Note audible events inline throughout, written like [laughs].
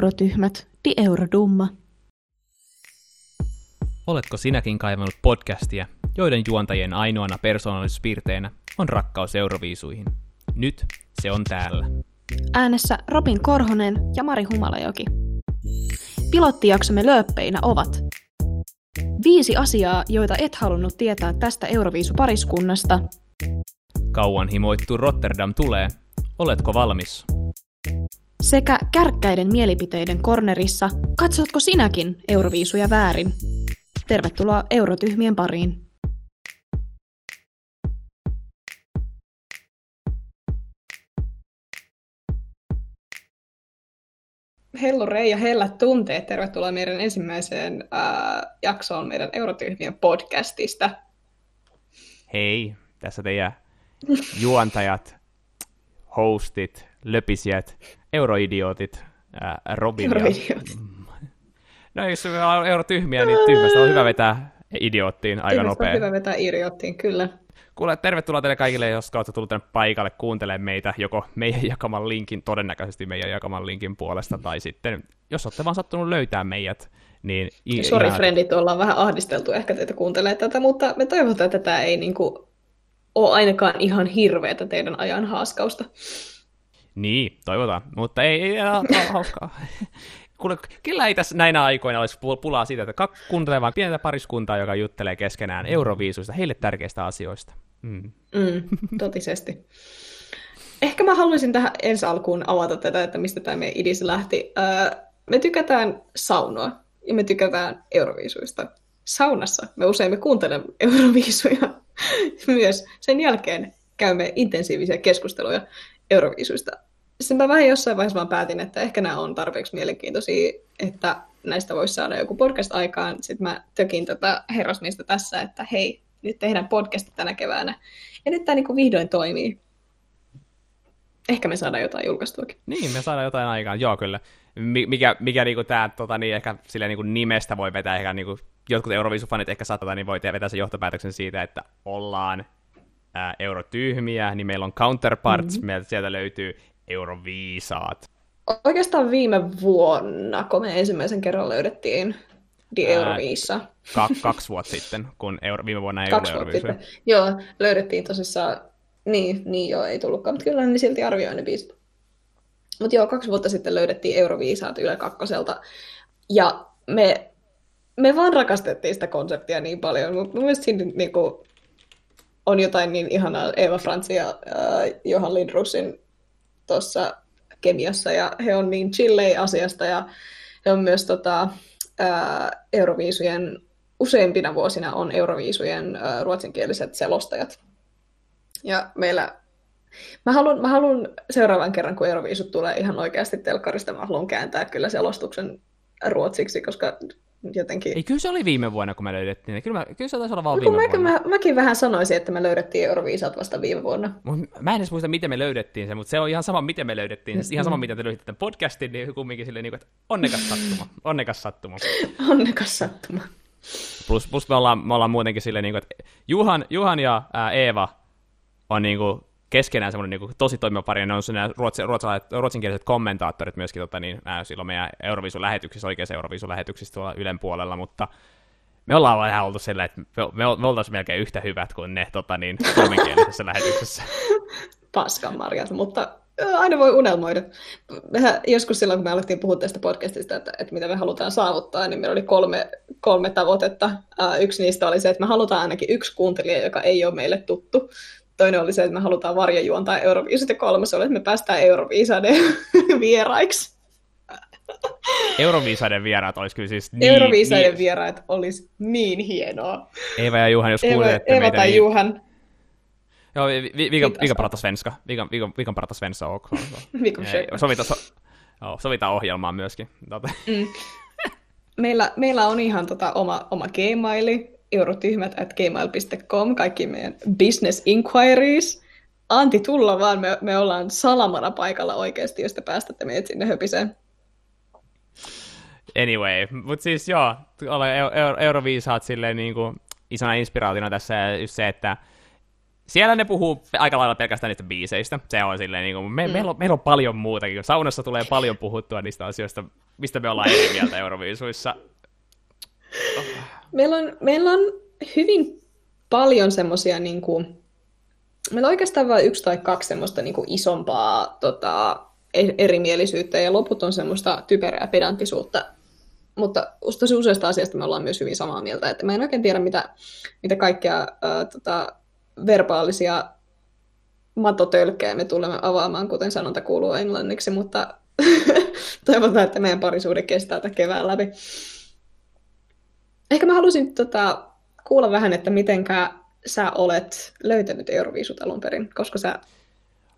Eurotyhmät, di Eurodumma. Oletko sinäkin kaivannut podcastia, joiden juontajien ainoana persoonallisuuspiirteenä on rakkaus euroviisuihin? Nyt se on täällä. Äänessä Robin Korhonen ja Mari Humalajoki. Pilottijaksomme lööppeinä ovat Viisi asiaa, joita et halunnut tietää tästä Euroviisupariskunnasta. Kauan himoittu Rotterdam tulee. Oletko valmis? Sekä kärkkäiden mielipiteiden kornerissa, katsotko sinäkin Euroviisuja väärin? Tervetuloa Eurotyhmien pariin. Hello Rei ja hellät tunteet. Tervetuloa meidän ensimmäiseen äh, jaksoon meidän Eurotyhmien podcastista. Hei, tässä teidän juontajat, hostit, löpisijät, euroidiootit, ää, Robin ja... No jos on eurotyhmiä, niin tyhmästä on hyvä vetää idioottiin aika Tyhmästä on nopea. hyvä vetää idioottiin, kyllä. Kuule, tervetuloa teille kaikille, jos olette tullut tänne paikalle kuuntelemaan meitä, joko meidän jakaman linkin, todennäköisesti meidän jakaman linkin puolesta, tai sitten, jos olette vaan sattunut löytää meidät, niin... Sori ihan- frendit, ollaan vähän ahdisteltu ehkä teitä kuuntelee tätä, mutta me toivotaan, että tämä ei niinku ole ainakaan ihan hirveätä teidän ajan haaskausta. Niin, toivotaan. Mutta ei, ei hauskaa. Kuule, kyllä ei tässä näinä aikoina olisi pu- pulaa siitä, että kak- kuuntelee vain pientä pariskuntaa, joka juttelee keskenään euroviisuista, heille tärkeistä asioista. Mm. Mm, totisesti. Ehkä mä haluaisin tähän ensi alkuun avata tätä, että mistä tämä meidän idis lähti. Öö, me tykätään saunoa ja me tykätään euroviisuista. Saunassa me usein me kuuntelemme euroviisuja [laughs] myös. Sen jälkeen käymme intensiivisiä keskusteluja euroviisuista. Sitten mä vähän jossain vaiheessa vaan päätin, että ehkä nämä on tarpeeksi mielenkiintoisia, että näistä voisi saada joku podcast aikaan. Sitten mä tökin tätä herrasmiestä tässä, että hei, nyt tehdään podcastit tänä keväänä. Ja nyt tämä niinku vihdoin toimii. Ehkä me saadaan jotain julkaistuakin. Niin, me saadaan jotain aikaan, joo kyllä. Mi- mikä, mikä niinku tää, tota, niin ehkä sille niinku nimestä voi vetää, ehkä niinku, jotkut Euroviisufanit ehkä saattaa, niin voi vetää sen johtopäätöksen siitä, että ollaan ää, eurotyhmiä, niin meillä on counterparts, mm-hmm. meiltä sieltä löytyy euroviisaat. Oikeastaan viime vuonna, kun me ensimmäisen kerran löydettiin Die Ää, Euroviissa. Ka- kaksi vuotta sitten, kun euro- viime vuonna ei Kaksi ollut sitten. Joo, löydettiin tosissaan, niin, niin joo, ei tullutkaan, mutta kyllä ne silti arvioi ne biisit. Mutta joo, kaksi vuotta sitten löydettiin Euroviisaat Yle Kakkoselta, ja me, me vaan rakastettiin sitä konseptia niin paljon, mutta mun mielestä siinä niinku, on jotain niin ihanaa Eva Franzi ja äh, Johan Lindrusin tuossa kemiassa, ja he on niin chillei asiasta, ja he on myös tota, ää, Euroviisujen, useimpina vuosina on Euroviisujen ää, ruotsinkieliset selostajat. Ja meillä, mä haluan, mä haluan seuraavan kerran, kun Euroviisut tulee ihan oikeasti telkkarista, mä haluan kääntää kyllä selostuksen ruotsiksi, koska jotenkin... Ei, kyllä se oli viime vuonna, kun me löydettiin. Kyllä, mä, kyllä se taisi olla vaan No, viime mäkin, vuonna. mä, mäkin vähän sanoisin, että me löydettiin Euroviisat vasta viime vuonna. Mut Mä en edes muista, miten me löydettiin se, mutta se on ihan sama, miten me löydettiin se. Ihan sama, miten te löysitte tämän podcastin, niin kumminkin silleen, niin kuin, että onnekas sattuma. Onnekas sattuma. [laughs] Onnekas sattuma. Plus, plus me, ollaan, me ollaan muutenkin silleen, niin kuin, että Juhan, Juhan ja ää, Eeva on niin kuin, keskenään semmoinen niin tosi toimiva pari, ne on se nämä ruotsi, ruotsalaiset, ruotsinkieliset kommentaattorit myöskin tota, niin, nää, silloin meidän Euroviisun lähetyksissä, oikeassa Euroviisun lähetyksissä tuolla Ylen puolella, mutta me ollaan vähän oltu sillä, että me, me, me oltaisiin melkein yhtä hyvät kuin ne tota, niin, suomenkielisessä lähetyksessä. [laughs] paskan marjat, mutta aina voi unelmoida. Mehän joskus silloin, kun me alettiin puhua tästä podcastista, että, että mitä me halutaan saavuttaa, niin meillä oli kolme, kolme tavoitetta. Yksi niistä oli se, että me halutaan ainakin yksi kuuntelija, joka ei ole meille tuttu. Toinen oli se, että me halutaan varjojuontaa Euroviisut, ja kolmas oli, että me päästään Euroviisaiden [laughs] vieraiksi. Euroviisaiden vieraat olisi kyllä siis niin... Euroviisaiden niin, vieraat olisi niin hienoa. Eeva ja Juhan, jos kuuntelette Eva meitä, tai niin... Juhan, Joo, vi, vi, vi, kan, Kiitos. vi kan prata svenska. Vi kan, vi kan, vi kan prata svenska försöka. [laughs] Sovita, so, joo, sovitaan ohjelmaan myöskin. Tota, Meillä, meillä on ihan tota oma, oma Gmaili, eurotyhmät at gmail.com, kaikki meidän business inquiries. Antti, tulla vaan, me, me ollaan salamana paikalla oikeasti, jos te päästätte meidät sinne höpiseen. Anyway, mutta siis joo, olla Euro, Euroviisaat silleen niin kuin isona inspiraationa tässä ja just se, että siellä ne puhuu aika lailla pelkästään niistä biiseistä. Se on silleen, niin kuin, me, mm. meillä, on, meillä on paljon muutakin. Saunassa tulee paljon puhuttua niistä asioista, mistä me ollaan eri mieltä Euroviisuissa. [laughs] Meillä on, meillä on hyvin paljon semmoisia, niin kuin, meillä on oikeastaan vain yksi tai kaksi semmoista niin kuin isompaa tota, e-, erimielisyyttä, ja loput on semmoista typerää pedanttisuutta. Mutta tosi useista asiasta me ollaan myös hyvin samaa mieltä, että mä en oikein tiedä, mitä, mitä kaikkea ää, tota, verbaalisia matotölkkejä me tulemme avaamaan, kuten sanonta kuuluu englanniksi, mutta [laughs] toivotaan, että meidän parisuuden kestää tätä kevään läpi. Ehkä mä halusin tota, kuulla vähän, että mitenkä sä olet löytänyt Euroviisut alun perin, koska sä,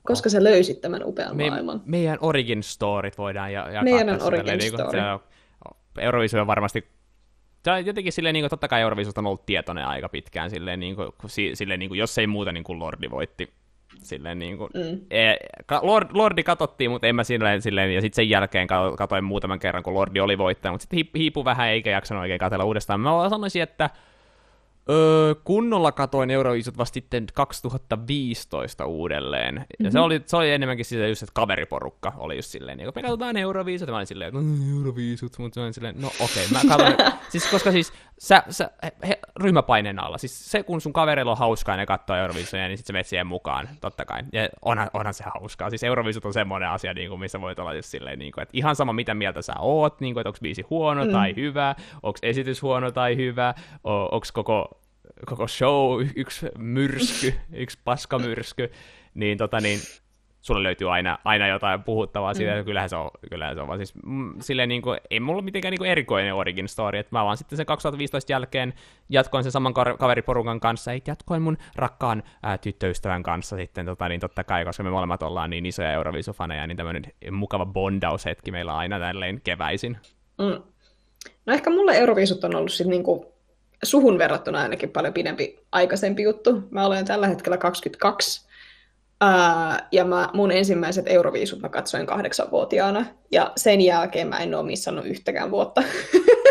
koska sä löysit tämän upean Me, maailman. Meidän origin storit voidaan jakaa. Meidän origin niin story. Euroviisu on varmasti Tämä on jotenkin silleen, niin kuin, totta kai Euroviisusta on ollut tietoinen aika pitkään, silleen, niin kuin, silleen, niin kuin, jos ei muuta, niin kuin Lordi voitti. Silleen, niin kuin, mm. e, Lord, Lordi katsottiin, mutta en mä silleen, silleen ja sitten sen jälkeen katoin muutaman kerran, kun Lordi oli voittaja, mutta sitten hiipui vähän eikä jaksanut oikein katsella uudestaan. Mä sanoisin, että Öö, kunnolla katoin Euroviisut vasta sitten 2015 uudelleen. Mm-hmm. Ja se mhm. oli, se oli enemmänkin siis just, että kaveriporukka oli just silleen, niin me katsotaan Euroviisut, ja mä olin silleen, että no, Euroviisut, mutta mä olin silleen, no okei, okay. mä katsoin, [laughs] siis koska siis sä, sä he, ryhmäpaineen alla, siis se kun sun kaverilla on hauskaa ja ne katsoo Euroviisuja, niin sit sä menet siihen mukaan, totta kai. Ja onhan, onhan se hauskaa, siis Euroviisut on semmoinen asia, niin kuin, missä voit olla just silleen, niin kuin, että ihan sama mitä mieltä sä oot, niin kuin, että onko biisi huono mm. tai hyvä, onko esitys huono tai hyvä, onko koko koko show yksi myrsky, yksi paskamyrsky, niin, tota, niin sulle löytyy aina, aina jotain puhuttavaa siitä, mm. kyllähän se on, kyllähän se on vaan siis, mm, silleen niin kuin, ei mulla mitenkään niin kuin erikoinen origin story, että mä vaan sitten sen 2015 jälkeen jatkoin sen saman kaveriporukan kanssa, ei jatkoin mun rakkaan ää, tyttöystävän kanssa sitten, tota, niin totta kai, koska me molemmat ollaan niin isoja Euroviisufaneja, niin tämmöinen mukava bondaushetki meillä aina tälleen keväisin. Mm. No ehkä mulle Euroviisut on ollut sitten niinku suhun verrattuna ainakin paljon pidempi aikaisempi juttu. Mä olen tällä hetkellä 22, ää, ja mä, mun ensimmäiset Euroviisut mä katsoin kahdeksanvuotiaana, ja sen jälkeen mä en ole missannut yhtäkään vuotta.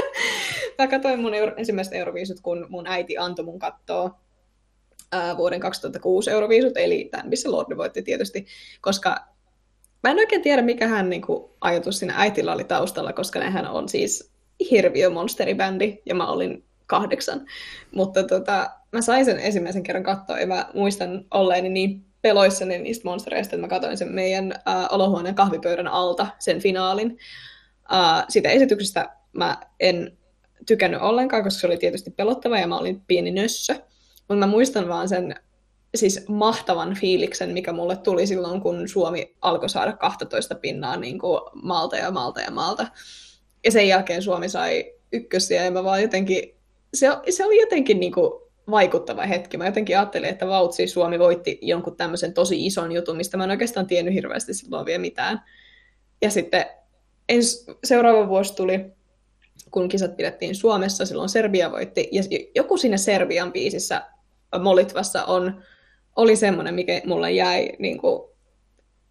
[laughs] mä katsoin mun euro- ensimmäiset Euroviisut, kun mun äiti antoi mun katsoa ää, vuoden 2006 Euroviisut, eli tämän, missä Lordi voitti tietysti, koska mä en oikein tiedä, mikä hän niin kuin, ajatus siinä äitillä oli taustalla, koska nehän on siis hirviö monsteribändi, ja mä olin kahdeksan. Mutta tota, mä sain sen ensimmäisen kerran katsoa, ja mä muistan olleeni niin peloissani niistä monstereista, että mä katsoin sen meidän äh, olohuoneen kahvipöydän alta, sen finaalin. Äh, sitä esityksestä mä en tykännyt ollenkaan, koska se oli tietysti pelottava ja mä olin pieni nössö. Mutta mä muistan vaan sen siis mahtavan fiiliksen, mikä mulle tuli silloin, kun Suomi alkoi saada 12 pinnaa niin kuin maalta ja maalta ja maalta. Ja sen jälkeen Suomi sai ykkösiä ja mä vaan jotenkin se, se oli jotenkin niin kuin vaikuttava hetki. Mä jotenkin ajattelin, että Vautsi Suomi voitti jonkun tämmöisen tosi ison jutun, mistä mä en oikeastaan tiennyt hirveästi silloin vielä mitään. Ja sitten ens, seuraava vuosi tuli, kun kisat pidettiin Suomessa, silloin Serbia voitti. Ja joku siinä Serbian biisissä Molitvassa on, oli semmoinen, mikä mulle jäi niin kuin,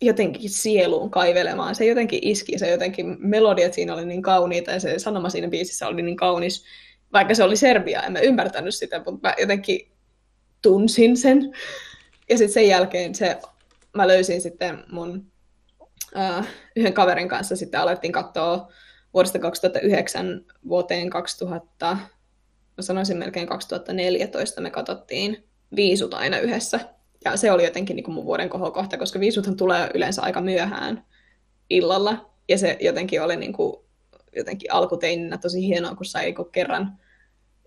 jotenkin sieluun kaivelemaan. Se jotenkin iski, se jotenkin melodiat siinä oli niin kauniita ja se sanoma siinä biisissä oli niin kaunis vaikka se oli Serbia, en mä ymmärtänyt sitä, mutta mä jotenkin tunsin sen. Ja sitten sen jälkeen se, mä löysin sitten mun uh, yhden kaverin kanssa, sitten alettiin katsoa vuodesta 2009 vuoteen 2000, mä sanoisin melkein 2014 me katsottiin viisut aina yhdessä. Ja se oli jotenkin niin kuin mun vuoden kohokohta, koska viisuthan tulee yleensä aika myöhään illalla. Ja se jotenkin oli niin kuin jotenkin alkuteininä tosi hienoa, kun sai kun kerran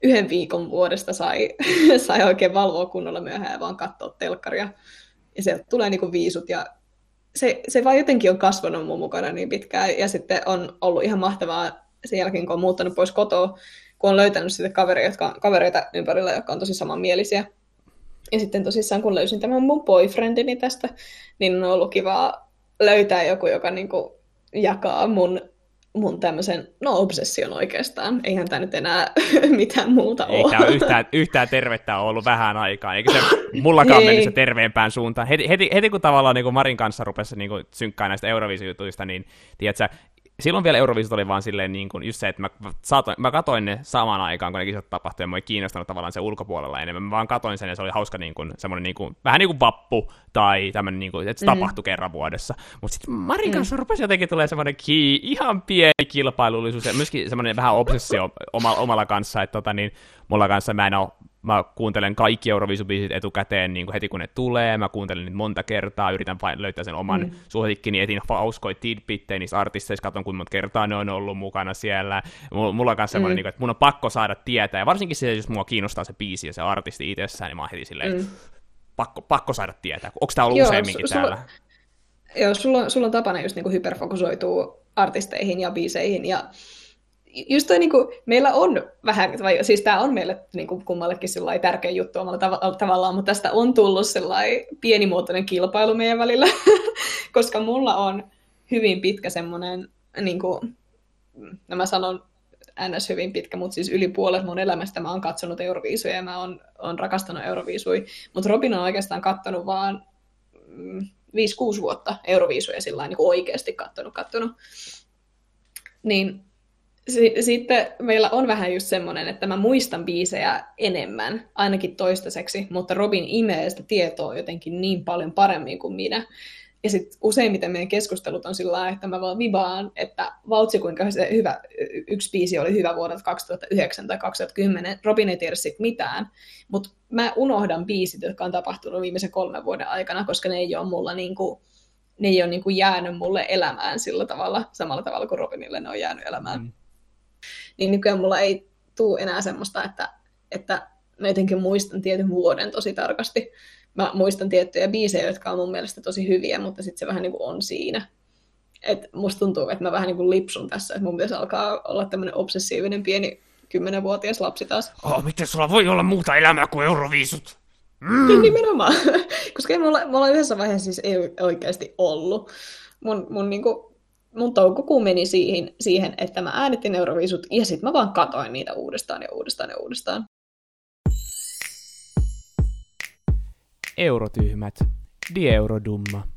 yhden viikon vuodesta sai, [laughs] sai oikein valvoa kunnolla myöhään ja vaan katsoa telkkaria. Ja sieltä tulee niinku viisut ja se, se vaan jotenkin on kasvanut mun mukana niin pitkään. Ja sitten on ollut ihan mahtavaa sen jälkeen, kun on muuttanut pois kotoa, kun on löytänyt sitten kavereita, jotka, kavereita ympärillä, jotka on tosi samanmielisiä. Ja sitten tosissaan, kun löysin tämän mun boyfriendini tästä, niin on ollut kiva löytää joku, joka niinku jakaa mun mun tämmöisen, no obsession oikeastaan. Eihän tämä nyt enää [laughs] mitään muuta ole. Ei tämä yhtään, yhtään tervettä ole ollut vähän aikaa, eikä se mullakaan mennyt se terveempään suuntaan. Heti, heti, heti kun tavallaan niin kuin Marin kanssa rupesi niin synkkää näistä Euroviisijutuista, niin tiedätkö, silloin vielä Euroviisut oli vaan silleen niin kuin, just se, että mä, saatoin, mä katoin ne samaan aikaan, kun ne kisat tapahtui, ja mä ei kiinnostanut tavallaan se ulkopuolella enemmän. Mä vaan katoin sen, ja se oli hauska niin kuin, semmoinen niin kuin, vähän niin kuin vappu, tai tämmöinen, niin kuin, että se mm-hmm. tapahtui kerran vuodessa. Mutta sitten Marin mm. kanssa mm. rupesi jotenkin tulee semmoinen kii, ihan pieni kilpailullisuus, ja myöskin semmoinen vähän obsessio omalla, omalla kanssa, että tota, niin, mulla kanssa mä en ole mä kuuntelen kaikki Euroviisubiisit etukäteen niin kuin heti kun ne tulee, mä kuuntelen niitä monta kertaa, yritän vain löytää sen oman mm. suosikkini, etin hauskoja tidbittejä niissä artisteissa, katson kuinka monta kertaa ne on ollut mukana siellä. Mulla on myös semmoinen, mm. niin kuin, että mun on pakko saada tietää, ja varsinkin se, jos mua kiinnostaa se biisi ja se artisti itsessään, niin mä oon heti silleen, mm. pakko, pakko saada tietää. Onko tämä ollut Joo, useamminkin su- täällä? Joo, sulla, sulla on tapana just niin kuin hyperfokusoituu artisteihin ja biiseihin, ja just toi, niin kuin, meillä on vähän, vai, siis tämä on meille niin kuin, kummallekin tärkeä juttu omalla tav- tavallaan, mutta tästä on tullut pienimuotoinen kilpailu meidän välillä, [laughs] koska mulla on hyvin pitkä semmoinen, niin kuin, no mä sanon ns. hyvin pitkä, mutta siis yli puolet mun elämästä mä oon katsonut Euroviisuja ja mä oon, oon rakastanut Euroviisuja, mutta Robin on oikeastaan katsonut vaan mm, 5-6 vuotta Euroviisuja sillä niin oikeasti katsonut, katsonut. Niin sitten meillä on vähän just semmoinen, että mä muistan biisejä enemmän, ainakin toistaiseksi, mutta Robin imee sitä tietoa jotenkin niin paljon paremmin kuin minä. Ja sitten useimmiten meidän keskustelut on sillä että mä vaan vibaan, että vautsi kuinka se hyvä, yksi biisi oli hyvä vuodelta 2009 tai 2010. Robin ei tiedä siitä mitään, mutta mä unohdan biisit, jotka on tapahtunut viimeisen kolmen vuoden aikana, koska ne ei ole mulla niin kuin, ne ei ole niin jäänyt mulle elämään sillä tavalla, samalla tavalla kuin Robinille ne on jäänyt elämään. Mm niin nykyään mulla ei tule enää semmoista, että, että mä jotenkin muistan tietyn vuoden tosi tarkasti. Mä muistan tiettyjä biisejä, jotka on mun mielestä tosi hyviä, mutta sitten se vähän niin kuin on siinä. Et musta tuntuu, että mä vähän niin kuin lipsun tässä, että mun pitäisi alkaa olla tämmöinen obsessiivinen pieni kymmenenvuotias lapsi taas. Oh, miten sulla voi olla muuta elämää kuin euroviisut? Mm. Nimenomaan, [laughs] koska ei mulla, mulla yhdessä vaiheessa siis ei oikeasti ollut. Mun, mun niinku mun toukokuu meni siihen, siihen että mä äänitin Euroviisut ja sitten mä vaan katoin niitä uudestaan ja uudestaan ja uudestaan. Eurotyhmät. Die Eurodumma.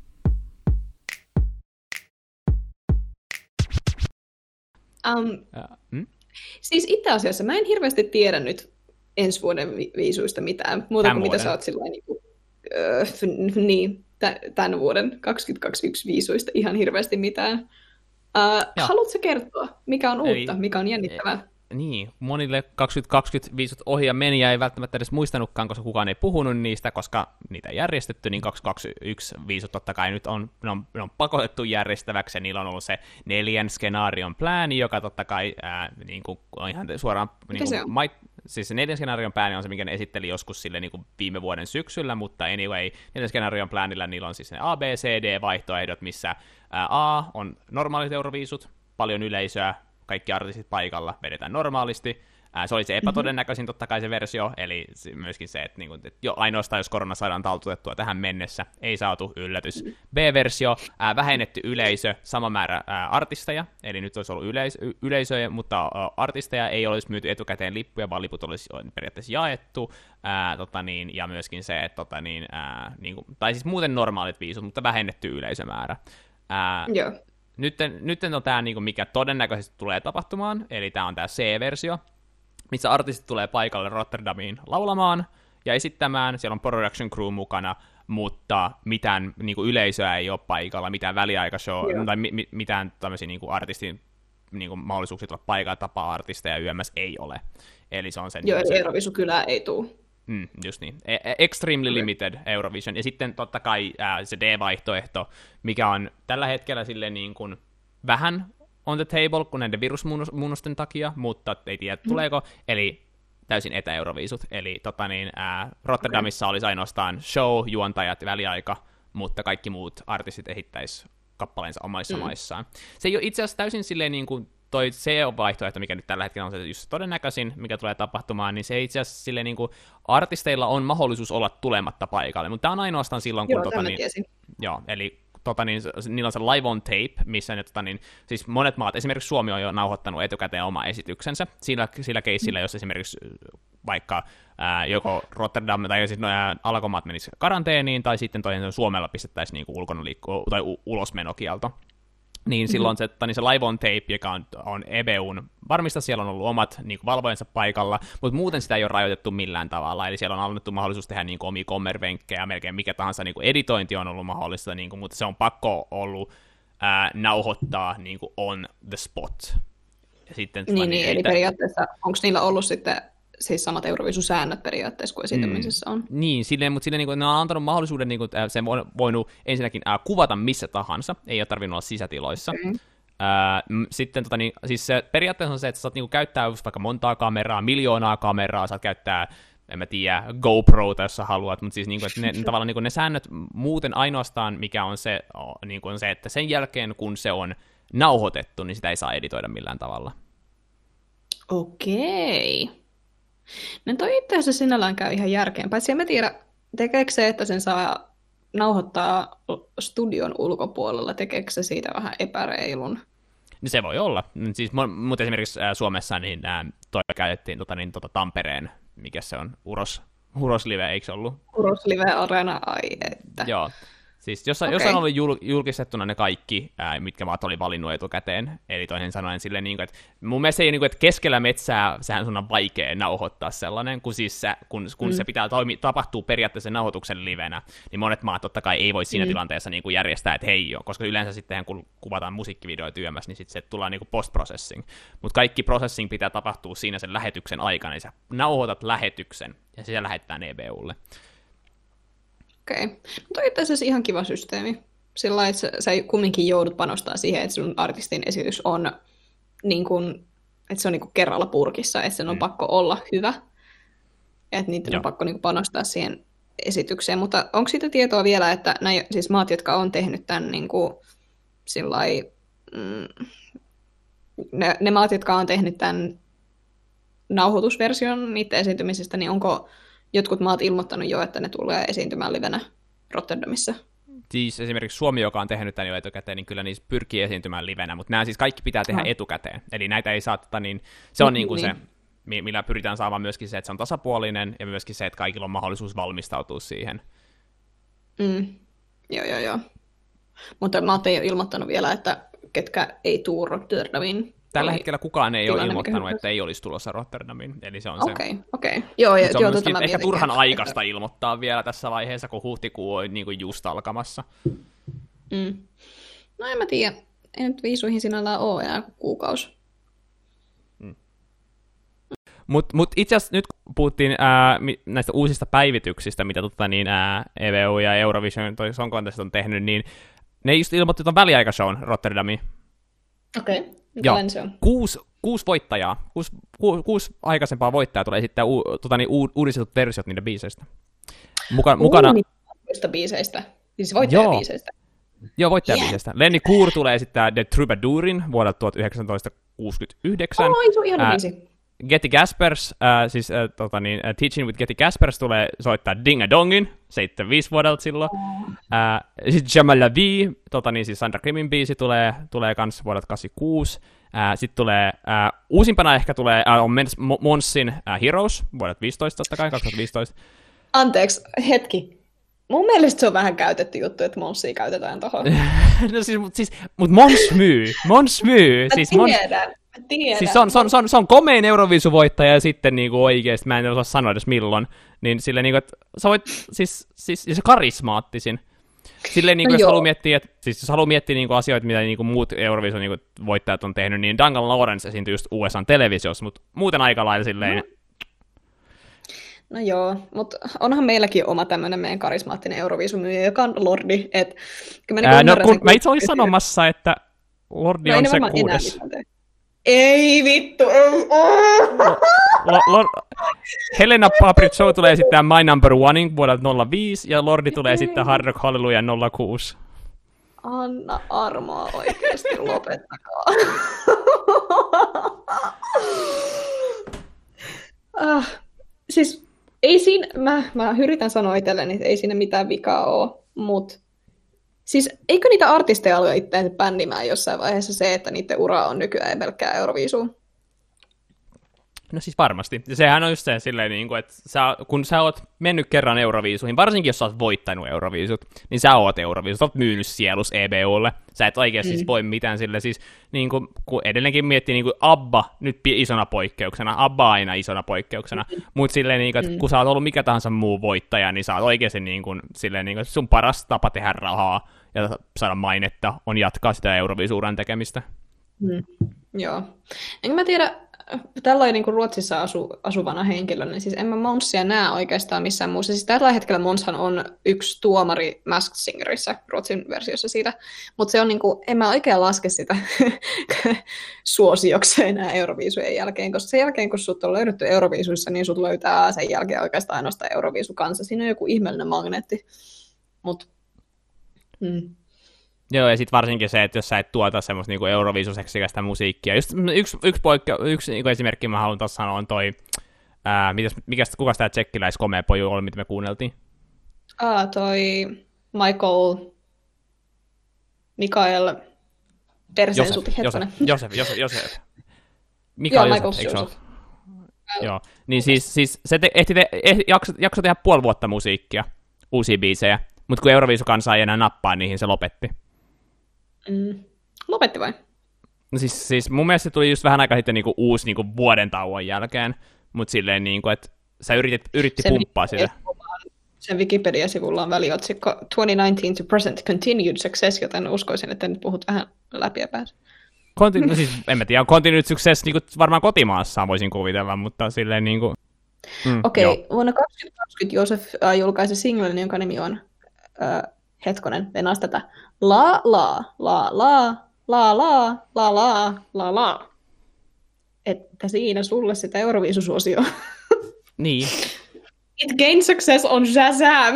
Um, hmm? Siis itse asiassa mä en hirveästi tiedä nyt ensi vuoden vi- viisuista mitään, muuta kuin mitä sä oot sillä niin, kuin, uh, niin tämän vuoden 2021 viisuista ihan hirveästi mitään. Uh, haluatko kertoa, mikä on uutta, Eli, mikä on jännittävää? Niin, monille 2020 viisut ohi ja meni ja ei välttämättä edes muistanutkaan, koska kukaan ei puhunut niistä, koska niitä ei järjestetty, niin 2021 viisut totta kai nyt on, ne on, ne on pakotettu järjestäväksi ja niillä on ollut se neljän skenaarion plääni, joka totta kai ää, niin kuin, on ihan suoraan... Niin kuin, se on? Mai, siis se neljän skenaarion plääni on se, mikä ne esitteli joskus sille niin kuin viime vuoden syksyllä, mutta anyway, neljän skenaarion pläänillä niillä on siis ne A, B, C, D-vaihtoehdot, missä A on normaalit euroviisut, paljon yleisöä, kaikki artistit paikalla, vedetään normaalisti. Se oli se mhm. epätodennäköisin totta kai se versio, eli myöskin se, että, niin kuin, että jo ainoastaan jos korona saadaan taltutettua tähän mennessä, ei saatu yllätys. B-versio, ää, vähennetty yleisö, sama määrä ää, artisteja, eli nyt olisi ollut yleis- yleisöjä, mutta ää, artisteja ei olisi myyty etukäteen lippuja, vaan liput olisi periaatteessa jaettu, ää, tota niin, ja myöskin se, että tota niin, ää, niin kuin, tai siis muuten normaalit viisut, mutta vähennetty yleisömäärä. Ää, Joo. Nyt, nyt on tämä, niin mikä todennäköisesti tulee tapahtumaan, eli tämä on tämä C-versio, missä artistit tulee paikalle Rotterdamiin laulamaan ja esittämään, siellä on production crew mukana, mutta mitään niin kuin yleisöä ei ole paikalla, mitään väliaikashow, Joo. tai mi- mi- mitään tämmöisiä niin kuin artistin niin kuin mahdollisuuksia tulla paikalla tapaa artisteja YMS ei ole. Eli se on sen... Joo, eli Eurovisu kyllä ei tule. Mm, just niin. E- e- extremely limited Eurovision. Ja sitten totta kai ää, se D-vaihtoehto, mikä on tällä hetkellä sille niin kuin vähän on the table kuin näiden virusmuunnosten takia, mutta ei tiedä mm. tuleeko. Eli täysin etäeuroviisut. Eli tota niin, ää, Rotterdamissa okay. olisi ainoastaan show, juontajat, väliaika, mutta kaikki muut artistit ehittäisi kappaleensa omissa mm. maissaan. Se ei ole itse asiassa täysin silleen niin kuin toi C-vaihtoehto, mikä nyt tällä hetkellä on se just todennäköisin, mikä tulee tapahtumaan, niin se itse asiassa sille niin kuin, artisteilla on mahdollisuus olla tulematta paikalle, mutta tämä on ainoastaan silloin, kun... Joo, tota, niin, joo, eli tota, niin, niillä on se live on tape, missä ne, tota, niin, siis monet maat, esimerkiksi Suomi on jo nauhoittanut etukäteen oma esityksensä, sillä, sillä keissillä, jos esimerkiksi vaikka ää, joko Rotterdam tai siis no, alkomaat menisi karanteeniin, tai sitten toinen Suomella pistettäisiin niin ulkona liikku- tai u- ulosmenokielto. Niin silloin se, niin se live on tape, joka on, on EBUn, varmista siellä on ollut omat niin valvojensa paikalla, mutta muuten sitä ei ole rajoitettu millään tavalla, eli siellä on annettu mahdollisuus tehdä niin kuin, omia kommervenkkejä, melkein mikä tahansa niin kuin editointi on ollut mahdollista, niin kuin, mutta se on pakko ollut ää, nauhoittaa niin kuin on the spot. Ja sitten, niin, niin, eli periaatteessa onko niillä ollut sitten siis samat Euroviisusäännöt periaatteessa kuin esiintymisessä on. Mm, niin, silleen, mutta silleen, niin kuin, ne on antanut mahdollisuuden, niin kuin, sen voi, voinut ensinnäkin äh, kuvata missä tahansa, ei ole tarvinnut olla sisätiloissa. Okay. Äh, sitten tota, niin, siis se, periaatteessa on se, että saat niin kuin, käyttää vaikka montaa kameraa, miljoonaa kameraa, saat käyttää en mä tiedä, GoPro jos haluat, mutta siis niin kuin, että ne, [laughs] tavallaan niin kuin ne säännöt muuten ainoastaan, mikä on se, niin kuin se, että sen jälkeen kun se on nauhoitettu, niin sitä ei saa editoida millään tavalla. Okei. No toi itse asiassa sinällään käy ihan järkeen. Paitsi en mä tiedä, tekeekö se, että sen saa nauhoittaa studion ulkopuolella, tekeekö se siitä vähän epäreilun? Niin se voi olla. Siis, mutta esimerkiksi Suomessa niin toi käytettiin tota, niin, tota Tampereen, mikä se on, Uros, Uros Live, eikö se ollut? Uros Live Arena, ai että. Joo, Siis jossain, okay. jossain oli jul, julkistettuna ne kaikki, ää, mitkä maat oli valinnut etukäteen. Eli toisin sanoen silleen, niin kuin, että mun mielestä ei, niin kuin, että keskellä metsää sehän on vaikea nauhoittaa sellainen, kun, siis se, kun, kun mm. se pitää toimi, tapahtuu periaatteessa nauhoituksen livenä, niin monet maat totta kai ei voi siinä mm. tilanteessa niin kuin järjestää, että hei jo, koska yleensä sitten kun kuvataan musiikkivideoita yömässä, niin sitten se tulee niin post-processing. Mutta kaikki processing pitää tapahtua siinä sen lähetyksen aikana, niin sä nauhoitat lähetyksen, ja se lähetetään EBUlle. Okei. Okay. Mutta itse asiassa ihan kiva systeemi. Sillä että sä, sä kumminkin joudut panostaa siihen, että sun artistin esitys on niin kuin, että se on niin kuin kerralla purkissa, että sen on mm. pakko olla hyvä. Että niitä on pakko niin kuin panostaa siihen esitykseen. Mutta onko siitä tietoa vielä, että näin, siis maat, jotka on tehnyt tämän niin kuin, sillai, mm, ne, ne maat, jotka on tehnyt tämän nauhoitusversion niiden esiintymisestä, niin onko jotkut maat ilmoittanut jo, että ne tulee esiintymään livenä Rotterdamissa. Siis esimerkiksi Suomi, joka on tehnyt tämän jo etukäteen, niin kyllä niissä pyrkii esiintymään livenä, mutta nämä siis kaikki pitää tehdä no. etukäteen. Eli näitä ei saa, tota, niin se on niin, niin kuin niin. se, millä pyritään saamaan myöskin se, että se on tasapuolinen, ja myöskin se, että kaikilla on mahdollisuus valmistautua siihen. Mm. Joo, joo, joo. Mutta mä oon ilmoittanut vielä, että ketkä ei tuu Rotterdamin Tällä hetkellä kukaan ei ole ilmoittanut, että ei olisi tulossa Rotterdamiin, eli se on okay, se. Okei, okay. Joo, ja, se on joo, tota ehkä turhan aikaista ilmoittaa vielä tässä vaiheessa, kun huhtikuu on niin kuin just alkamassa. Mm. No en mä tiedä. Ei nyt viisuihin sinällään ole enää kuukausi. Mm. Mutta mut itse asiassa nyt kun puhuttiin ää, näistä uusista päivityksistä, mitä tota, niin, ää, EVU ja Eurovision toi Song Contest on tehnyt, niin ne just ilmoitti tuon väliaikashown Rotterdamiin. Okei. Okay. Joo, kuusi, kuusi voittajaa, kuusi, ku, kuusi aikaisempaa voittajaa tulee sitten u, tota, niin, uudistetut versiot niiden biiseistä. Muka, uh, mukana... Niin, biiseistä, siis voittajabiiseistä. Joo, voittajabiiseistä. Yeah. Lenni Kuur tulee esittää The Troubadourin vuodelta 1969. Oh, se on ihana biisi. Getty Gaspers, äh, siis äh, tota niin, äh, Teaching with Getty Gaspers tulee soittaa Ding a Dongin, 75 vuodelta silloin. Äh, sitten Jamal Lavi, tota niin, siis Sandra Krimin biisi tulee, tulee kans vuodelta 86. Äh, sitten tulee, äh, uusimpana ehkä tulee, äh, on Monsin äh, Heroes, vuodelta 15 totta kai, 2015. Anteeksi, hetki. Mun mielestä se on vähän käytetty juttu, että Monsia käytetään tuohon. [laughs] no siis, siis mutta Mons myy, Mons myy. siis. Mons, Tiedän. Siis se on, se on, se on, se on komein Euroviisuvoittaja ja sitten niinku oikeesti, mä en osaa sanoa edes milloin, niin sille niinku, että sä voit, siis, siis se karismaattisin. Silleen, niin kuin, no jos haluaa miettiä, että, siis jos haluaa miettiä niin kuin, asioita, mitä niin kuin, muut Eurovision niin kuin, voittajat on tehnyt, niin Duncan Lawrence esiintyi just USA televisiossa, mutta muuten aika lailla silleen... No. No joo, mutta onhan meilläkin oma tämmöinen meidän karismaattinen Euroviisumyyjä, joka on Lordi. Et, mä, Ää, no, kun mä itse olin sanomassa, että Lordi no, on se kuudes. Ei vittu, ei. Lo, lo, Helena tulee esittää My Number One vuodelta 05 ja Lordi tulee esittää Hard Rock Hallelujah 06. Anna armoa oikeasti, lopettakaa. ah, siis ei siinä, mä, mä yritän sanoa itselleni, että ei siinä mitään vikaa ole, mutta Siis eikö niitä artisteja ole itse bändimään jossain vaiheessa se, että niiden ura on nykyään pelkkää Euroviisua? No siis varmasti. Ja sehän on just se silleen, niin kuin, että sä, kun sä oot mennyt kerran Euroviisuihin, varsinkin jos sä oot voittanut Euroviisut, niin sä oot Euroviisut, oot myynyt sielus EBUlle. Sä et oikeasti mm. siis voi mitään sille. Siis, niin kuin, kun edelleenkin miettii niin kuin Abba nyt isona poikkeuksena, Abba aina isona poikkeuksena, mm. mutta silleen, niin kuin, että mm. kun sä oot ollut mikä tahansa muu voittaja, niin sä oot oikeasti niin kuin, silleen, niin kuin, sun paras tapa tehdä rahaa ja saada mainetta on jatkaa sitä Euroviisuuran tekemistä. Mm. Joo. Enkä mä tiedä, tällainen niin Ruotsissa asu, asuvana henkilönä, niin siis en mä Monsia näe oikeastaan missään muussa. Siis tällä hetkellä Monshan on yksi tuomari Masked Singerissä, Ruotsin versiossa siitä, mutta se on niin kuin, en mä oikein laske sitä [laughs] suosiokseen enää Euroviisujen jälkeen, koska sen jälkeen, kun sut on löydetty Euroviisuissa, niin sut löytää sen jälkeen oikeastaan ainoastaan Euroviisu kanssa. Siinä on joku ihmeellinen magneetti. Mut, mm. Joo, ja sitten varsinkin se, että jos sä et tuota semmoista niinku euroviisuseksikästä musiikkia. Just yksi, yksi, poikka, yksi niinku esimerkki mä haluan tuossa sanoa on toi, ää, mitäs, mikä, kuka tämä tsekkiläis komea poju oli, mitä me kuunneltiin? Ah, toi Michael, Mikael, Persensuti, Josef, Josef, Josef, Josef. [laughs] Mikael Joo, Josef, Josef. Joo, niin siis, siis se te, ehti te, ehti, jakso, jakso tehdä puoli vuotta musiikkia, uusia biisejä, mutta kun Euroviisu kanssa ei enää nappaa niihin, se lopetti. Mm. Lopetti vai? No siis, siis mun mielestä se tuli just vähän aikaa sitten niinku uusi niinku vuoden tauon jälkeen, mutta silleen niinku, että sä yritit, yritti sen pumppaa sitä. Sen Wikipedia-sivulla on väliotsikko 2019 to present continued success, joten uskoisin, että nyt puhut vähän läpi ja pääs. Continu- no [laughs] siis, en mä tiedä, continued success niin varmaan kotimaassa voisin kuvitella, mutta silleen niin kuin... Mm, Okei, okay, vuonna 2020 Josef äh, julkaisi singlen, jonka nimi on äh, hetkonen, venas tätä. La la, la la, la la, la la, la la. Että siinä sulle sitä Euroviisusuosio. Niin. It gained success on Shazam.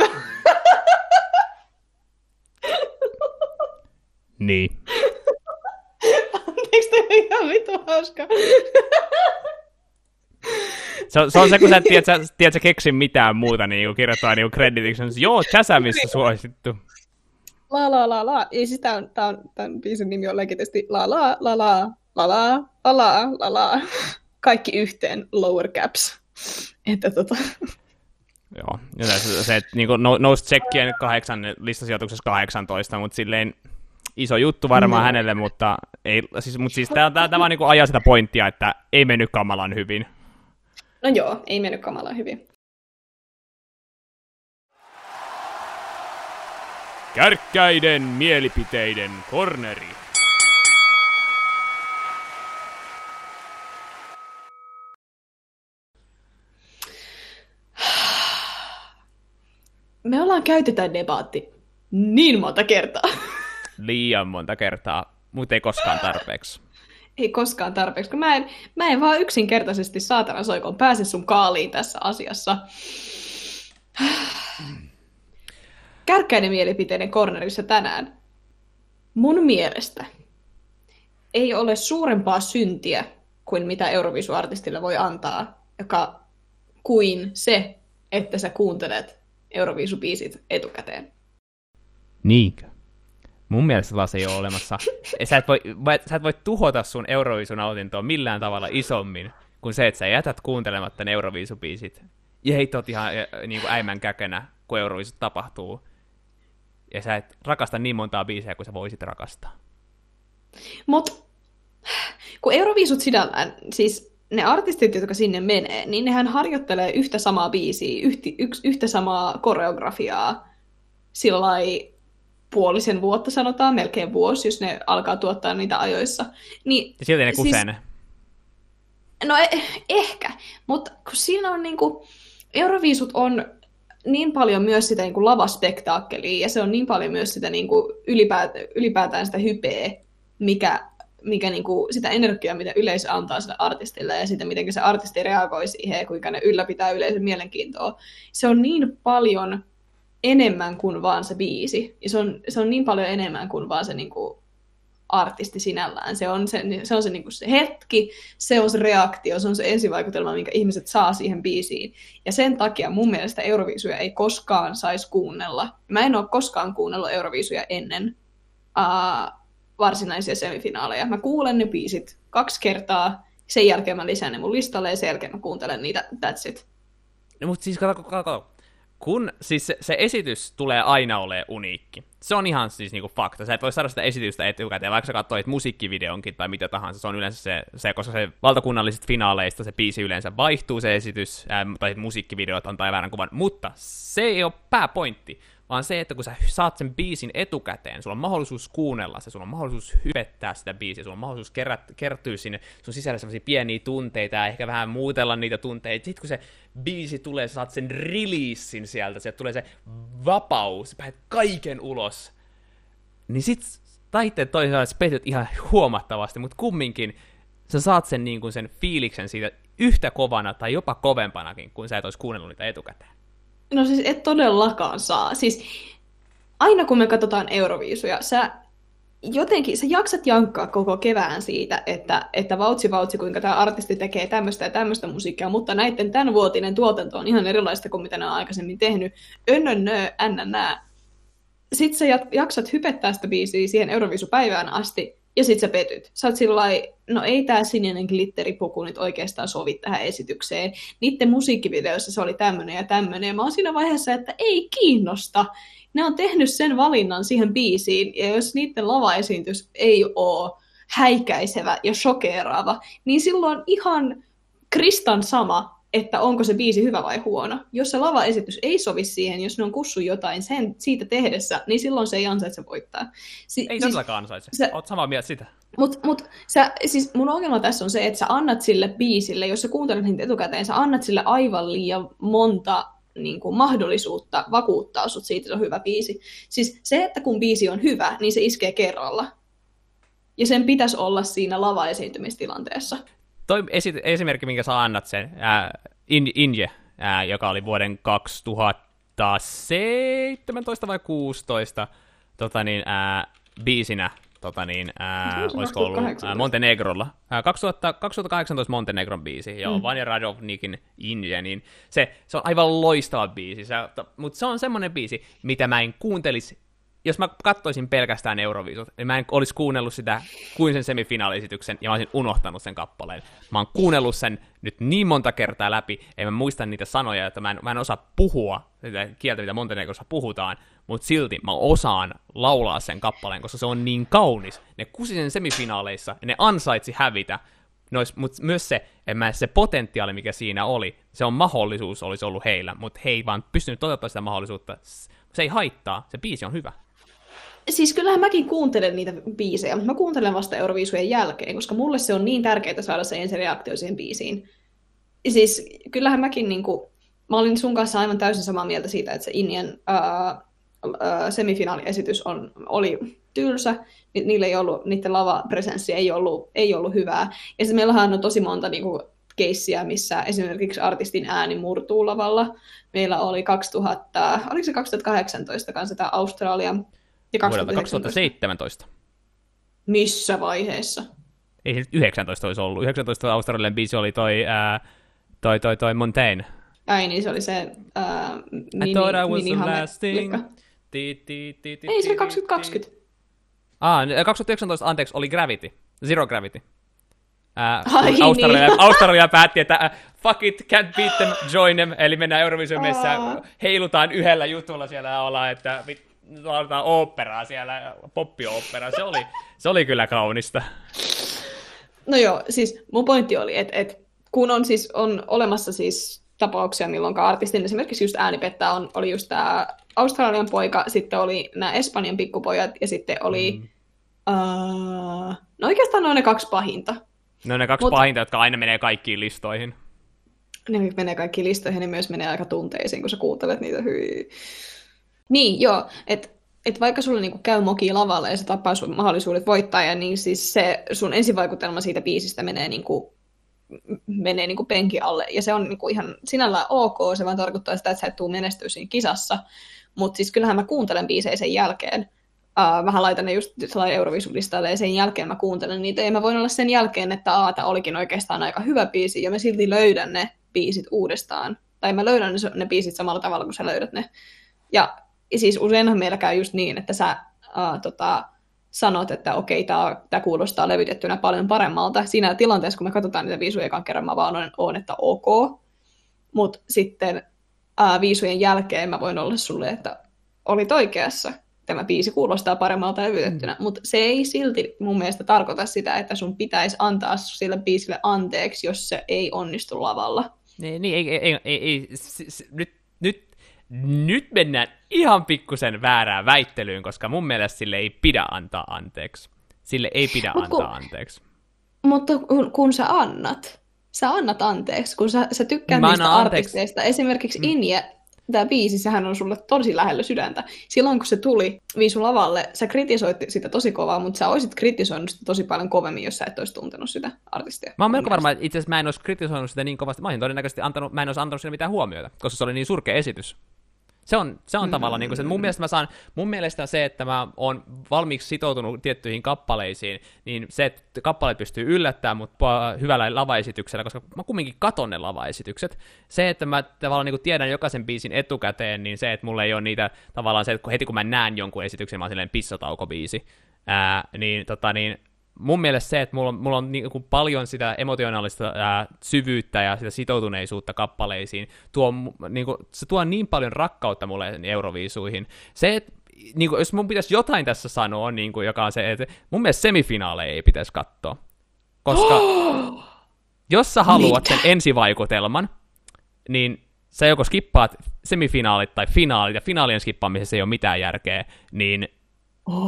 niin. Anteeksi, tämä on ihan vitu hauska. Se on, se on se, kun sä et tiedä, sä, tiedät, sä keksin mitään muuta niin kirjoittaa niin creditiksi. Joo, Shazamissa suosittu la la la la. Ja siis tää on, tää on, tämän biisin nimi on legitisti la la la la la la la la la la. Kaikki yhteen lower caps. Että tota... Joo, ja se, se että niin no, nousi tsekkien kahdeksan, listasijoituksessa 18, mutta silleen iso juttu varmaan no. hänelle, mutta, ei, siis, mutta siis tämä, tämä, tämä niin ajaa sitä pointtia, että ei mennyt kamalan hyvin. No joo, ei mennyt kamalan hyvin. Kärkkäiden mielipiteiden korneri. Me ollaan käyty tämä debaatti niin monta kertaa. Liian monta kertaa, mutta ei koskaan tarpeeksi. Ei koskaan tarpeeksi, kun mä en, mä en vaan yksinkertaisesti saatana soikon pääse sun kaaliin tässä asiassa kärkkäinen mielipiteiden kornerissa tänään. Mun mielestä ei ole suurempaa syntiä kuin mitä Eurovisu-artistille voi antaa, joka kuin se, että sä kuuntelet Eurovisu-biisit etukäteen. Niinkö? Mun mielestä taas ei ole olemassa. [laughs] Sä et voi, sä et voi tuhota sun Eurovisu-nautintoa millään tavalla isommin kuin se, että sä jätät kuuntelematta ne Eurovisu-biisit. Ja heitot ihan niin kuin äimän käkenä, kun Eurovisu tapahtuu ja sä et rakasta niin montaa biisiä kuin sä voisit rakastaa. Mut kun Euroviisut sinällään, siis ne artistit, jotka sinne menee, niin nehän harjoittelee yhtä samaa biisiä, yhti, yks, yhtä samaa koreografiaa sillä puolisen vuotta sanotaan, melkein vuosi, jos ne alkaa tuottaa niitä ajoissa. Niin, ja silti ne siis, No eh, ehkä, mutta kun siinä on niinku, Euroviisut on niin paljon myös sitä niin kuin lavaspektaakkelia ja se on niin paljon myös sitä niin kuin ylipäätä, ylipäätään sitä hypeä, mikä, mikä niin kuin sitä energiaa, mitä yleisö antaa sille artistille ja sitä, miten se artisti reagoi siihen ja kuinka ne ylläpitää yleisön mielenkiintoa. Se on niin paljon enemmän kuin vaan se biisi. Ja se on, se on niin paljon enemmän kuin vaan se niin kuin artisti sinällään. Se on se, se, on se, niin kuin se hetki, se on se reaktio, se on se ensivaikutelma, minkä ihmiset saa siihen biisiin. Ja sen takia mun mielestä Euroviisuja ei koskaan saisi kuunnella. Mä en ole koskaan kuunnellut Euroviisuja ennen uh, varsinaisia semifinaaleja. Mä kuulen ne biisit kaksi kertaa, sen jälkeen mä lisään ne mun listalle ja sen jälkeen mä kuuntelen niitä, that's it. No, mutta siis kato, kato, kato. Kun siis se, se, esitys tulee aina olemaan uniikki. Se on ihan siis niinku fakta. Sä et voi saada sitä esitystä etukäteen, vaikka sä katsoit musiikkivideonkin tai mitä tahansa. Se on yleensä se, se koska se valtakunnallisista finaaleista se biisi yleensä vaihtuu se esitys, ää, tai musiikkivideot antaa väärän kuvan. Mutta se ei ole pääpointti, vaan se, että kun sä saat sen biisin etukäteen, sulla on mahdollisuus kuunnella se, sulla on mahdollisuus hypettää sitä biisiä, sulla on mahdollisuus kerät, kertyä sinne sun sisällä sellaisia pieniä tunteita ja ehkä vähän muutella niitä tunteita. Sitten kun se biisi tulee, sä saat sen releasin sieltä, sieltä tulee se vapaus, sä pääset kaiken ulos. Niin sit taitteet toisaalta sä petyt ihan huomattavasti, mutta kumminkin sä saat sen, niin sen fiiliksen siitä yhtä kovana tai jopa kovempanakin, kun sä et olisi kuunnellut niitä etukäteen. No siis et todellakaan saa. Siis aina kun me katsotaan Euroviisuja, sä jotenkin, sä jaksat jankkaa koko kevään siitä, että, että vautsi vautsi, kuinka tämä artisti tekee tämmöistä ja tämmöistä musiikkia, mutta näiden tämänvuotinen tuotanto on ihan erilaista kuin mitä ne on aikaisemmin tehnyt. Önnönnö, ännänää. Sitten sä jaksat hypettää sitä biisiä siihen Euroviisupäivään asti, ja sit sä petyt. Sä oot sillä no ei tää sininen glitteripuku nyt oikeastaan sovi tähän esitykseen. Niiden musiikkivideoissa se oli tämmönen ja tämmönen. Ja mä oon siinä vaiheessa, että ei kiinnosta. Ne on tehnyt sen valinnan siihen biisiin, ja jos niiden lavaesiintys ei oo häikäisevä ja shokeeraava, niin silloin ihan kristan sama, että onko se biisi hyvä vai huono. Jos se lavaesitys ei sovi siihen, jos ne on kussu jotain sen, siitä tehdessä, niin silloin se ei ansaitse voittaa. Si- ei siis, todellakaan ansaitse. Sä, Oot samaa mieltä sitä. Mut, mut sä, siis mun ongelma tässä on se, että sä annat sille biisille, jos sä kuuntelet niitä etukäteen, sä annat sille aivan liian monta niin kuin, mahdollisuutta vakuuttaa sut siitä, että se on hyvä biisi. Siis se, että kun biisi on hyvä, niin se iskee kerralla. Ja sen pitäisi olla siinä lava-esiintymistilanteessa toi esi- esimerkki, minkä sä annat sen, ää, In- Inje, ää, joka oli vuoden 2017 vai 16 tota niin, ää, biisinä, tota niin, ää, olisiko ollut ää, Montenegrolla. Ää, 2000, 2018 Montenegron biisi, joo, mm. Vanja Radovnikin Inje, niin se, se on aivan loistava biisi, mutta se on semmoinen biisi, mitä mä en kuuntelisi jos mä katsoisin pelkästään Euroviisut, niin mä en olisi kuunnellut sitä kuin sen semifinaalisityksen, ja mä olisin unohtanut sen kappaleen. Mä oon kuunnellut sen nyt niin monta kertaa läpi, ei mä muista niitä sanoja, että mä en, mä en osaa puhua sitä kieltä, mitä Montenegrossa puhutaan, mutta silti mä osaan laulaa sen kappaleen, koska se on niin kaunis. Ne kusi sen semifinaaleissa, ja ne ansaitsi hävitä, mutta myös se, että se potentiaali, mikä siinä oli, se on mahdollisuus olisi ollut heillä, mutta he ei vaan pystynyt toteuttamaan sitä mahdollisuutta. Se ei haittaa, se biisi on hyvä. Siis kyllähän mäkin kuuntelen niitä biisejä, mutta mä kuuntelen vasta Euroviisujen jälkeen, koska mulle se on niin tärkeää saada se ensireaktio siihen biisiin. Siis kyllähän mäkin niinku, mä olin sun kanssa aivan täysin samaa mieltä siitä, että se Indian uh, uh, semifinaaliesitys on, oli tylsä, ni, niillä ei ollut, niiden lavapresenssi ei ollut, ei ollut hyvää. Ja sitten meillähän on tosi monta niinku, keissiä, missä esimerkiksi artistin ääni murtuu lavalla. Meillä oli 2000, oliko se 2018 kanssa tämä Australia ja 2017. Missä vaiheessa? Ei se nyt 19 olisi ollut. 19 Australian biisi oli toi, ää, toi, toi, toi Montaigne. Ai niin, se oli se ää, mini, I thought I was the last thing. Ei, se oli 2020. Ah, 2019, anteeksi, oli Gravity. Zero Gravity. Ää, Ai Australia, niin. Australia päätti, että äh, fuck it, can't beat them, join them, eli mennään Eurovision missä heilutaan yhdellä jutulla siellä ollaan, että lauletaan oopperaa siellä, poppioopperaa. Se oli, se oli kyllä kaunista. No joo, siis mun pointti oli, että, että kun on siis on olemassa siis tapauksia, milloin artistin esimerkiksi just äänipettää on, oli just tämä Australian poika, sitten oli nämä Espanjan pikkupojat ja sitten oli, mm. uh, no oikeastaan ne on ne kaksi pahinta. No ne kaksi Mut, pahinta, jotka aina menee kaikkiin listoihin. Ne menee kaikkiin listoihin, ne myös menee aika tunteisiin, kun sä kuuntelet niitä hyi. Niin, joo, että et vaikka sulla niinku käy moki lavalla ja se tappaa sun mahdollisuudet voittaa, ja niin siis se sun ensivaikutelma siitä biisistä menee niinku, menee niinku penki alle. Ja se on niinku ihan sinällään ok, se vaan tarkoittaa sitä, että sä et tuu menestyä siinä kisassa. Mutta siis kyllähän mä kuuntelen biisejä sen jälkeen. Uh, vähän laitan ne just Eurovisun listalle ja sen jälkeen mä kuuntelen niitä. Ja mä voin olla sen jälkeen, että aata olikin oikeastaan aika hyvä biisi ja mä silti löydän ne biisit uudestaan. Tai mä löydän ne, ne biisit samalla tavalla kuin sä löydät ne. Ja siis useinhan meillä käy just niin, että sä uh, tota, sanot, että okei, tämä kuulostaa levytettynä paljon paremmalta. Siinä tilanteessa, kun me katsotaan niitä viisuja ekan kerran, mä vaan on, on että ok. Mutta sitten ää, viisujen jälkeen mä voin olla sulle, että olit oikeassa. Tämä biisi kuulostaa paremmalta levytettynä, mm. mutta se ei silti mun mielestä tarkoita sitä, että sun pitäisi antaa sille biisille anteeksi, jos se ei onnistu lavalla. Niin, niin ei, ei, ei, ei, nyt, nyt, nyt mennään ihan pikkusen väärään väittelyyn, koska mun mielestä sille ei pidä antaa anteeksi. Sille ei pidä Mut kun, antaa anteeksi. Mutta kun, kun sä annat, sä annat anteeksi, kun sä, sä tykkäät niistä artisteista. Esimerkiksi mm. Inje, tämä biisi, sehän on sulle tosi lähellä sydäntä. Silloin kun se tuli Viisu lavalle, sä kritisoit sitä tosi kovaa, mutta sä olisit kritisoinut sitä tosi paljon kovemmin, jos sä et olisi tuntenut sitä artistia. Mä oon melko varma, että itse asiassa mä en olisi kritisoinut sitä niin kovasti. Mä olisin todennäköisesti antanut, mä en olisi antanut sille mitään huomiota, koska se oli niin surkea esitys. Se on, se on mm. tavallaan niin kuin se, mun mielestä mä saan, mun mielestä se, että mä oon valmiiksi sitoutunut tiettyihin kappaleisiin, niin se, että kappaleet pystyy yllättämään mut hyvällä lavaesityksellä, koska mä kumminkin katon ne lavaesitykset. Se, että mä tavallaan niin kuin tiedän jokaisen biisin etukäteen, niin se, että mulla ei ole niitä tavallaan se, että heti kun mä näen jonkun esityksen, mä oon silleen pissatauko-biisi, ää, niin, tota, niin mun mielestä se, että mulla on, mulla on niin kuin paljon sitä emotionaalista ää, syvyyttä ja sitä sitoutuneisuutta kappaleisiin, tuo, niin kuin, se tuo niin paljon rakkautta mulle euroviisuihin. Se, että niin kuin, jos mun pitäisi jotain tässä sanoa, niin kuin, joka on se, että mun mielestä semifinaaleja ei pitäisi katsoa. Koska [gasps] jos sä haluat Mitä? sen ensivaikutelman, niin sä joko skippaat semifinaalit tai finaalit, ja finaalien skippaamisessa ei ole mitään järkeä, niin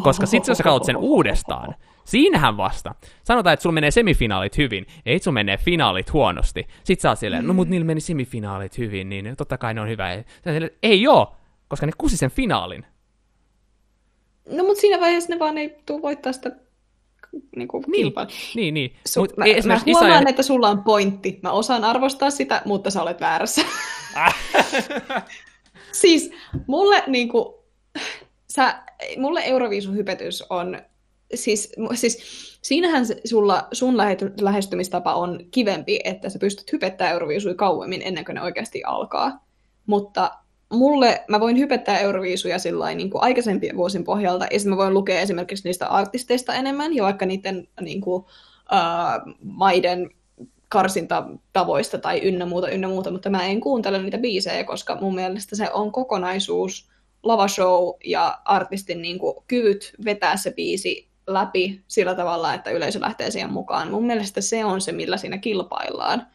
koska sitten jos sä katsot sen uudestaan, Siinähän vasta. Sanotaan, että sulla menee semifinaalit hyvin, ei sulla menee finaalit huonosti. Sitten sä oot silleen, no mut niillä meni semifinaalit hyvin, niin totta kai ne on hyvä. Silleen, ei oo, koska ne kusi sen finaalin. No mut siinä vaiheessa ne vaan ei tuu voittaa sitä niin, kuin niin, niin, niin. Su- Mut mä, mä huomaan, Isa... että sulla on pointti. Mä osaan arvostaa sitä, mutta sä olet väärässä. [laughs] siis mulle niin kuin, sä, mulle Euroviisuhypetys on siis, siis siinähän sulla, sun lähestymistapa on kivempi, että sä pystyt hypettää Euroviisuja kauemmin ennen kuin ne oikeasti alkaa. Mutta mulle, mä voin hypettää Euroviisuja sillain, niin kuin aikaisempien vuosien pohjalta, ja mä voin lukea esimerkiksi niistä artisteista enemmän, ja vaikka niiden niin kuin, uh, maiden karsintatavoista tai ynnä muuta, ynnä muuta, mutta mä en kuuntele niitä biisejä, koska mun mielestä se on kokonaisuus, lavashow ja artistin niin kuin, kyvyt vetää se biisi läpi sillä tavalla, että yleisö lähtee siihen mukaan. Mun mielestä se on se, millä siinä kilpaillaan.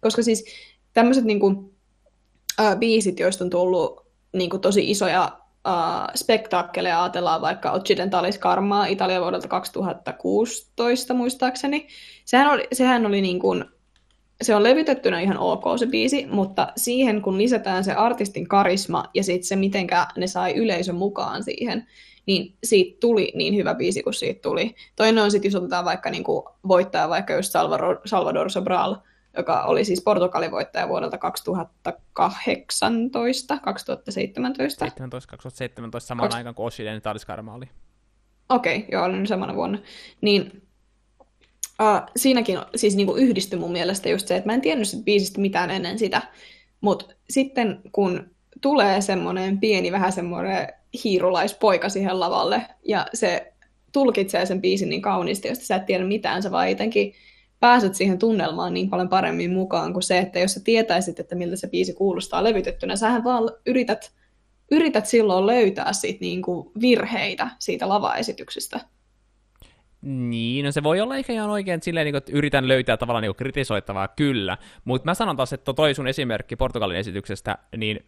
Koska siis tämmöiset niin kuin, äh, biisit, joista on tullut niin kuin, tosi isoja äh, spektaakkeleja, ajatellaan vaikka Occidentalis Karmaa Italia vuodelta 2016 muistaakseni. Sehän oli, sehän oli niin kuin, se on levytettynä ihan ok se biisi, mutta siihen kun lisätään se artistin karisma ja sitten se, mitenkä ne sai yleisön mukaan siihen, niin siitä tuli niin hyvä biisi kuin siitä tuli. Toinen on sitten, jos otetaan vaikka niin kuin voittaja, vaikka just Salvador, Salvador Sobral, joka oli siis Portugalin voittaja vuodelta 2018, 2017. 17, 2017 samaan Kaks... aikaan kuin Oshiden Taliskarma oli. Okei, okay, joo, oli samana vuonna. Niin uh, siinäkin siis niin kuin yhdistyi mun mielestä just se, että mä en tiennyt sit biisistä mitään ennen sitä, mutta sitten kun tulee semmoinen pieni, vähän semmoinen hiirulaispoika siihen lavalle, ja se tulkitsee sen biisin niin kauniisti, josta sä et tiedä mitään, sä vaan jotenkin pääset siihen tunnelmaan niin paljon paremmin mukaan kuin se, että jos sä tietäisit, että miltä se biisi kuulostaa levytettynä, sähän vaan yrität, yrität silloin löytää siitä niin kuin virheitä siitä lavaesityksestä. Niin, no se voi olla ehkä ihan oikein että silleen, niin kuin, että yritän löytää tavallaan niin kritisoittavaa, kyllä. Mutta mä sanon taas, että toi sun esimerkki Portugalin esityksestä, niin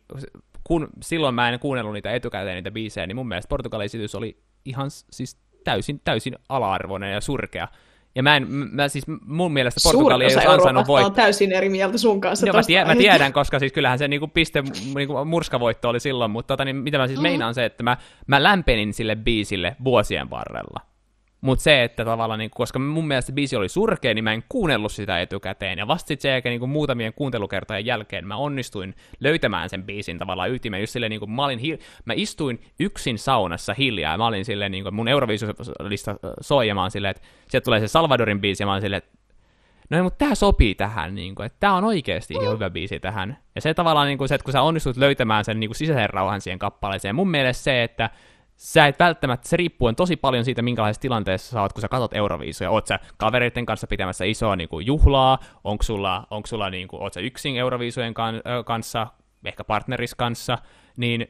kun silloin mä en kuunnellut niitä etukäteen niitä biisejä, niin mun mielestä Portugalin esitys oli ihan siis täysin, täysin ala-arvoinen ja surkea. Ja mä, en, mä siis mun mielestä Portugali ei olisi ansainnut voittaa. on täysin eri mieltä sun kanssa. No, mä, tie, mä, tiedän, koska siis kyllähän se niinku piste niinku murskavoitto oli silloin, mutta tota, niin, mitä mä siis mm. meinaan se, että mä, mä lämpenin sille biisille vuosien varrella. Mutta se, että tavallaan, niin, koska mun mielestä biisi oli surkea, niin mä en kuunnellut sitä etukäteen. Ja vasta sitten sen jälkeen niin muutamien kuuntelukertojen jälkeen mä onnistuin löytämään sen biisin tavallaan ytimen. Just silleen, niin kuin, mä, olin hi- mä istuin yksin saunassa hiljaa. Ja mä olin silleen, niin kuin, mun Euroviisulista soi, ja mä silleen, että sieltä tulee se Salvadorin biisi, ja mä olin silleen, että no ei, mutta tämä sopii tähän, niin kuin, että tämä on oikeasti ihan hyvä biisi tähän. Ja se tavallaan niin kuin se, että kun sä onnistut löytämään sen niin kuin sisäisen rauhan siihen kappaleeseen, mun mielestä se, että sä et välttämättä, se riippuu tosi paljon siitä, minkälaisessa tilanteessa sä oot, kun sä katsot Euroviisuja. Oot sä kavereiden kanssa pitämässä isoa niin kuin, juhlaa, onko sulla, onko sulla niin kuin, oot sä yksin Euroviisujen kan, kanssa, ehkä partneris kanssa, niin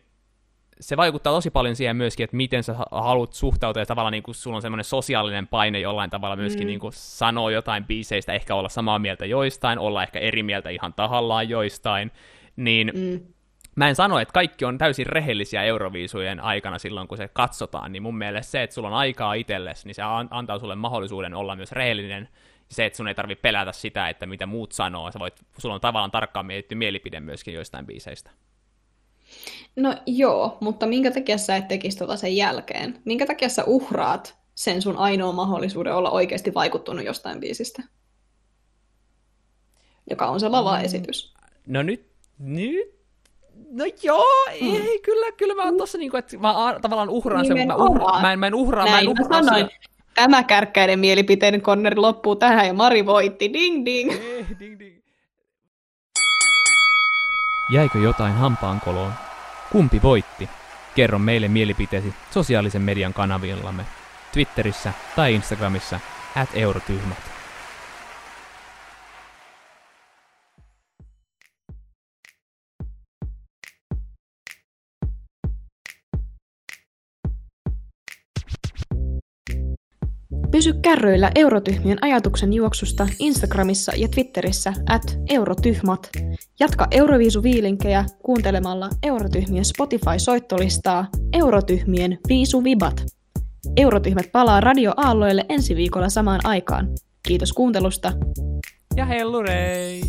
se vaikuttaa tosi paljon siihen myöskin, että miten sä haluat suhtautua, ja tavallaan niin kuin sulla on semmoinen sosiaalinen paine jollain tavalla myöskin mm. niin kuin sanoa jotain biiseistä, ehkä olla samaa mieltä joistain, olla ehkä eri mieltä ihan tahallaan joistain, niin mm. Mä en sano, että kaikki on täysin rehellisiä Euroviisujen aikana silloin, kun se katsotaan, niin mun mielestä se, että sulla on aikaa itsellesi, niin se antaa sulle mahdollisuuden olla myös rehellinen, se, että sun ei tarvitse pelätä sitä, että mitä muut sanoo, sä voit, sulla on tavallaan tarkkaan mietitty mielipide myöskin joistain biiseistä. No joo, mutta minkä takia sä et tekisi tota sen jälkeen? Minkä takia sä uhraat sen sun ainoa mahdollisuuden olla oikeasti vaikuttunut jostain biisistä? Joka on se lava-esitys. No nyt, nyt No joo, ei, hmm. kyllä, kyllä mä oon tossa niinku, että mä tavallaan uhraan sen, mä, uhra, mä, en, mä en uhraa, Näin, mä en uhraa sanoin. Tämä kärkkäiden mielipiteiden konneri loppuu tähän ja Mari voitti, ding ding. Eh, ding ding. Jäikö jotain hampaankoloon? Kumpi voitti? Kerro meille mielipiteesi sosiaalisen median kanavillamme, Twitterissä tai Instagramissa, at eurotyhmät. Pysy kärryillä Eurotyhmien ajatuksen juoksusta Instagramissa ja Twitterissä at eurotyhmat. Jatka Euroviisuviilinkejä kuuntelemalla Eurotyhmien Spotify-soittolistaa Eurotyhmien Viisuvibat. Eurotyhmät palaa Radio Aalloille ensi viikolla samaan aikaan. Kiitos kuuntelusta. Ja hellurei!